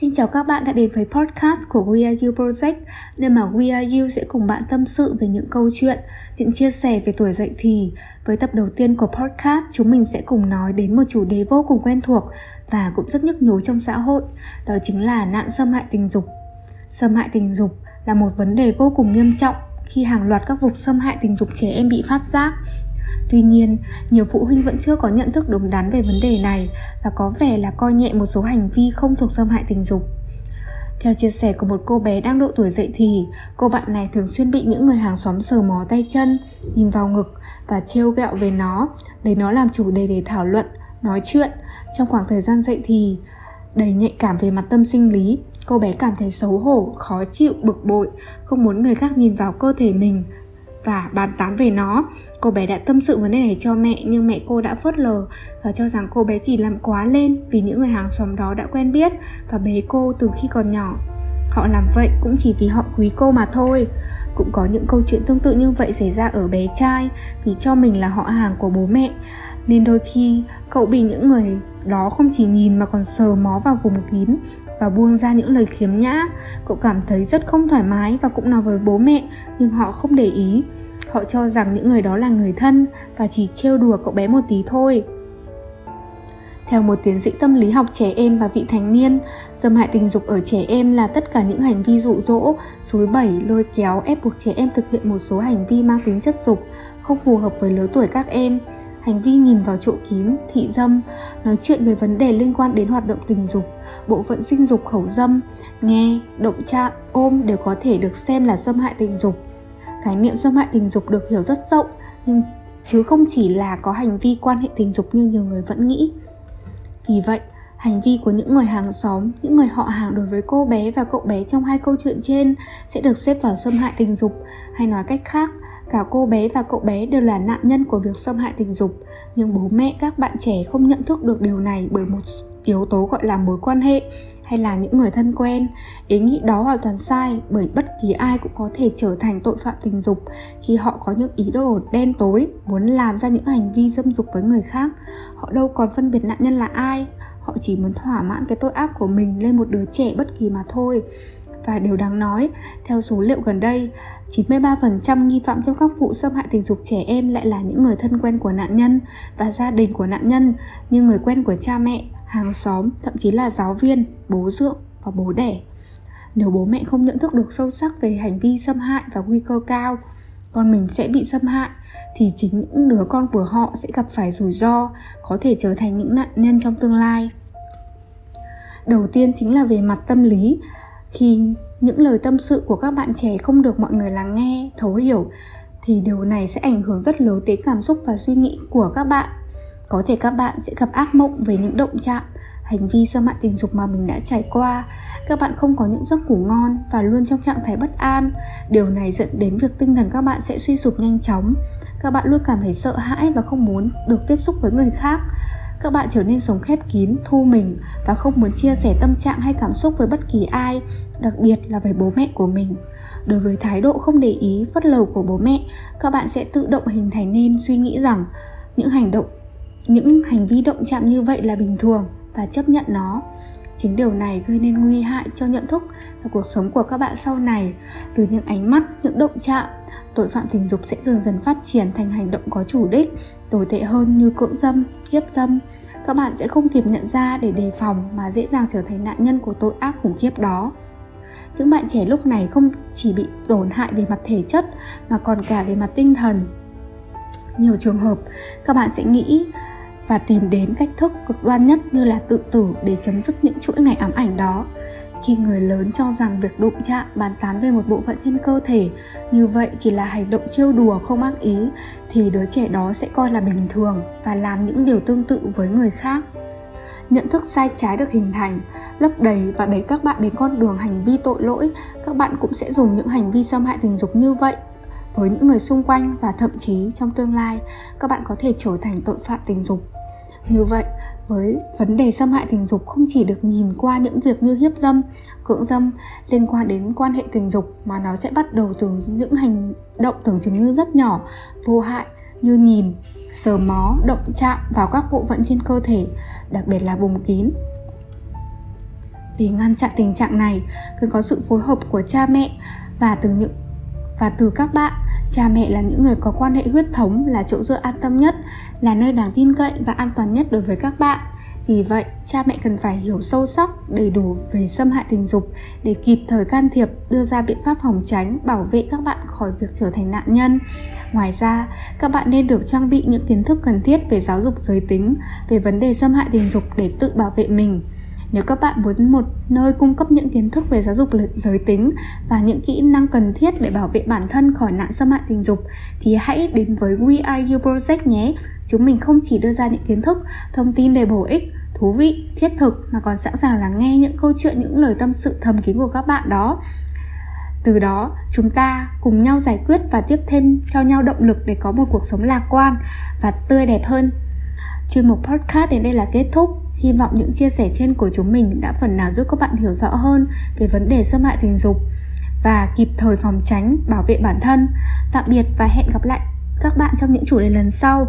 Xin chào các bạn đã đến với podcast của We Are You Project nơi mà We Are You sẽ cùng bạn tâm sự về những câu chuyện, những chia sẻ về tuổi dậy thì. Với tập đầu tiên của podcast, chúng mình sẽ cùng nói đến một chủ đề vô cùng quen thuộc và cũng rất nhức nhối trong xã hội, đó chính là nạn xâm hại tình dục. Xâm hại tình dục là một vấn đề vô cùng nghiêm trọng khi hàng loạt các vụ xâm hại tình dục trẻ em bị phát giác Tuy nhiên, nhiều phụ huynh vẫn chưa có nhận thức đúng đắn về vấn đề này và có vẻ là coi nhẹ một số hành vi không thuộc xâm hại tình dục. Theo chia sẻ của một cô bé đang độ tuổi dậy thì, cô bạn này thường xuyên bị những người hàng xóm sờ mó tay chân, nhìn vào ngực và trêu gẹo về nó, lấy nó làm chủ đề để thảo luận, nói chuyện. Trong khoảng thời gian dậy thì, đầy nhạy cảm về mặt tâm sinh lý, cô bé cảm thấy xấu hổ, khó chịu, bực bội, không muốn người khác nhìn vào cơ thể mình và bàn tán về nó. Cô bé đã tâm sự vấn đề này cho mẹ, nhưng mẹ cô đã phớt lờ và cho rằng cô bé chỉ làm quá lên vì những người hàng xóm đó đã quen biết và bế cô từ khi còn nhỏ. Họ làm vậy cũng chỉ vì họ quý cô mà thôi. Cũng có những câu chuyện tương tự như vậy xảy ra ở bé trai vì cho mình là họ hàng của bố mẹ nên đôi khi, cậu bị những người đó không chỉ nhìn mà còn sờ mó vào vùng kín và buông ra những lời khiếm nhã cậu cảm thấy rất không thoải mái và cũng nói với bố mẹ, nhưng họ không để ý họ cho rằng những người đó là người thân và chỉ trêu đùa cậu bé một tí thôi theo một tiến sĩ tâm lý học trẻ em và vị thành niên, xâm hại tình dục ở trẻ em là tất cả những hành vi dụ dỗ, xúi bẩy, lôi kéo, ép buộc trẻ em thực hiện một số hành vi mang tính chất dục, không phù hợp với lứa tuổi các em, hành vi nhìn vào chỗ kín, thị dâm, nói chuyện về vấn đề liên quan đến hoạt động tình dục, bộ phận sinh dục khẩu dâm, nghe, động chạm, ôm đều có thể được xem là xâm hại tình dục. Khái niệm xâm hại tình dục được hiểu rất rộng, nhưng chứ không chỉ là có hành vi quan hệ tình dục như nhiều người vẫn nghĩ. Vì vậy, hành vi của những người hàng xóm, những người họ hàng đối với cô bé và cậu bé trong hai câu chuyện trên sẽ được xếp vào xâm hại tình dục, hay nói cách khác Cả cô bé và cậu bé đều là nạn nhân của việc xâm hại tình dục, nhưng bố mẹ các bạn trẻ không nhận thức được điều này bởi một yếu tố gọi là mối quan hệ hay là những người thân quen. Ý nghĩ đó hoàn toàn sai bởi bất kỳ ai cũng có thể trở thành tội phạm tình dục khi họ có những ý đồ đen tối, muốn làm ra những hành vi dâm dục với người khác. Họ đâu còn phân biệt nạn nhân là ai, họ chỉ muốn thỏa mãn cái tội ác của mình lên một đứa trẻ bất kỳ mà thôi. Và điều đáng nói, theo số liệu gần đây, 93% nghi phạm trong các vụ xâm hại tình dục trẻ em lại là những người thân quen của nạn nhân và gia đình của nạn nhân như người quen của cha mẹ, hàng xóm, thậm chí là giáo viên, bố dượng và bố đẻ. Nếu bố mẹ không nhận thức được sâu sắc về hành vi xâm hại và nguy cơ cao con mình sẽ bị xâm hại thì chính những đứa con của họ sẽ gặp phải rủi ro, có thể trở thành những nạn nhân trong tương lai. Đầu tiên chính là về mặt tâm lý khi những lời tâm sự của các bạn trẻ không được mọi người lắng nghe thấu hiểu thì điều này sẽ ảnh hưởng rất lớn đến cảm xúc và suy nghĩ của các bạn có thể các bạn sẽ gặp ác mộng về những động chạm hành vi xâm hại tình dục mà mình đã trải qua. Các bạn không có những giấc ngủ ngon và luôn trong trạng thái bất an. Điều này dẫn đến việc tinh thần các bạn sẽ suy sụp nhanh chóng. Các bạn luôn cảm thấy sợ hãi và không muốn được tiếp xúc với người khác. Các bạn trở nên sống khép kín, thu mình và không muốn chia sẻ tâm trạng hay cảm xúc với bất kỳ ai, đặc biệt là với bố mẹ của mình. Đối với thái độ không để ý, phớt lờ của bố mẹ, các bạn sẽ tự động hình thành nên suy nghĩ rằng những hành động những hành vi động chạm như vậy là bình thường và chấp nhận nó. Chính điều này gây nên nguy hại cho nhận thức và cuộc sống của các bạn sau này. Từ những ánh mắt, những động chạm, tội phạm tình dục sẽ dần dần phát triển thành hành động có chủ đích, tồi tệ hơn như cưỡng dâm, hiếp dâm. Các bạn sẽ không kịp nhận ra để đề phòng mà dễ dàng trở thành nạn nhân của tội ác khủng khiếp đó. Những bạn trẻ lúc này không chỉ bị tổn hại về mặt thể chất mà còn cả về mặt tinh thần. Nhiều trường hợp, các bạn sẽ nghĩ và tìm đến cách thức cực đoan nhất như là tự tử để chấm dứt những chuỗi ngày ám ảnh đó. Khi người lớn cho rằng việc đụng chạm, bàn tán về một bộ phận trên cơ thể như vậy chỉ là hành động trêu đùa không ác ý, thì đứa trẻ đó sẽ coi là bình thường và làm những điều tương tự với người khác. Nhận thức sai trái được hình thành, lấp đầy và đẩy các bạn đến con đường hành vi tội lỗi, các bạn cũng sẽ dùng những hành vi xâm hại tình dục như vậy với những người xung quanh và thậm chí trong tương lai, các bạn có thể trở thành tội phạm tình dục. Như vậy, với vấn đề xâm hại tình dục không chỉ được nhìn qua những việc như hiếp dâm, cưỡng dâm liên quan đến quan hệ tình dục mà nó sẽ bắt đầu từ những hành động tưởng chừng như rất nhỏ, vô hại, như nhìn, sờ mó, động chạm vào các bộ phận trên cơ thể, đặc biệt là vùng kín. Để ngăn chặn tình trạng này, cần có sự phối hợp của cha mẹ và từ những, và từ các bạn cha mẹ là những người có quan hệ huyết thống là chỗ dựa an tâm nhất, là nơi đáng tin cậy và an toàn nhất đối với các bạn. Vì vậy, cha mẹ cần phải hiểu sâu sắc, đầy đủ về xâm hại tình dục để kịp thời can thiệp, đưa ra biện pháp phòng tránh, bảo vệ các bạn khỏi việc trở thành nạn nhân. Ngoài ra, các bạn nên được trang bị những kiến thức cần thiết về giáo dục giới tính, về vấn đề xâm hại tình dục để tự bảo vệ mình nếu các bạn muốn một nơi cung cấp những kiến thức về giáo dục giới tính và những kỹ năng cần thiết để bảo vệ bản thân khỏi nạn xâm hại tình dục thì hãy đến với We Are You Project nhé. Chúng mình không chỉ đưa ra những kiến thức, thông tin đầy bổ ích, thú vị, thiết thực mà còn sẵn sàng lắng nghe những câu chuyện, những lời tâm sự thầm kín của các bạn đó. Từ đó, chúng ta cùng nhau giải quyết và tiếp thêm cho nhau động lực để có một cuộc sống lạc quan và tươi đẹp hơn. Chuyên mục podcast đến đây là kết thúc Hy vọng những chia sẻ trên của chúng mình đã phần nào giúp các bạn hiểu rõ hơn về vấn đề xâm hại tình dục và kịp thời phòng tránh, bảo vệ bản thân. Tạm biệt và hẹn gặp lại các bạn trong những chủ đề lần sau.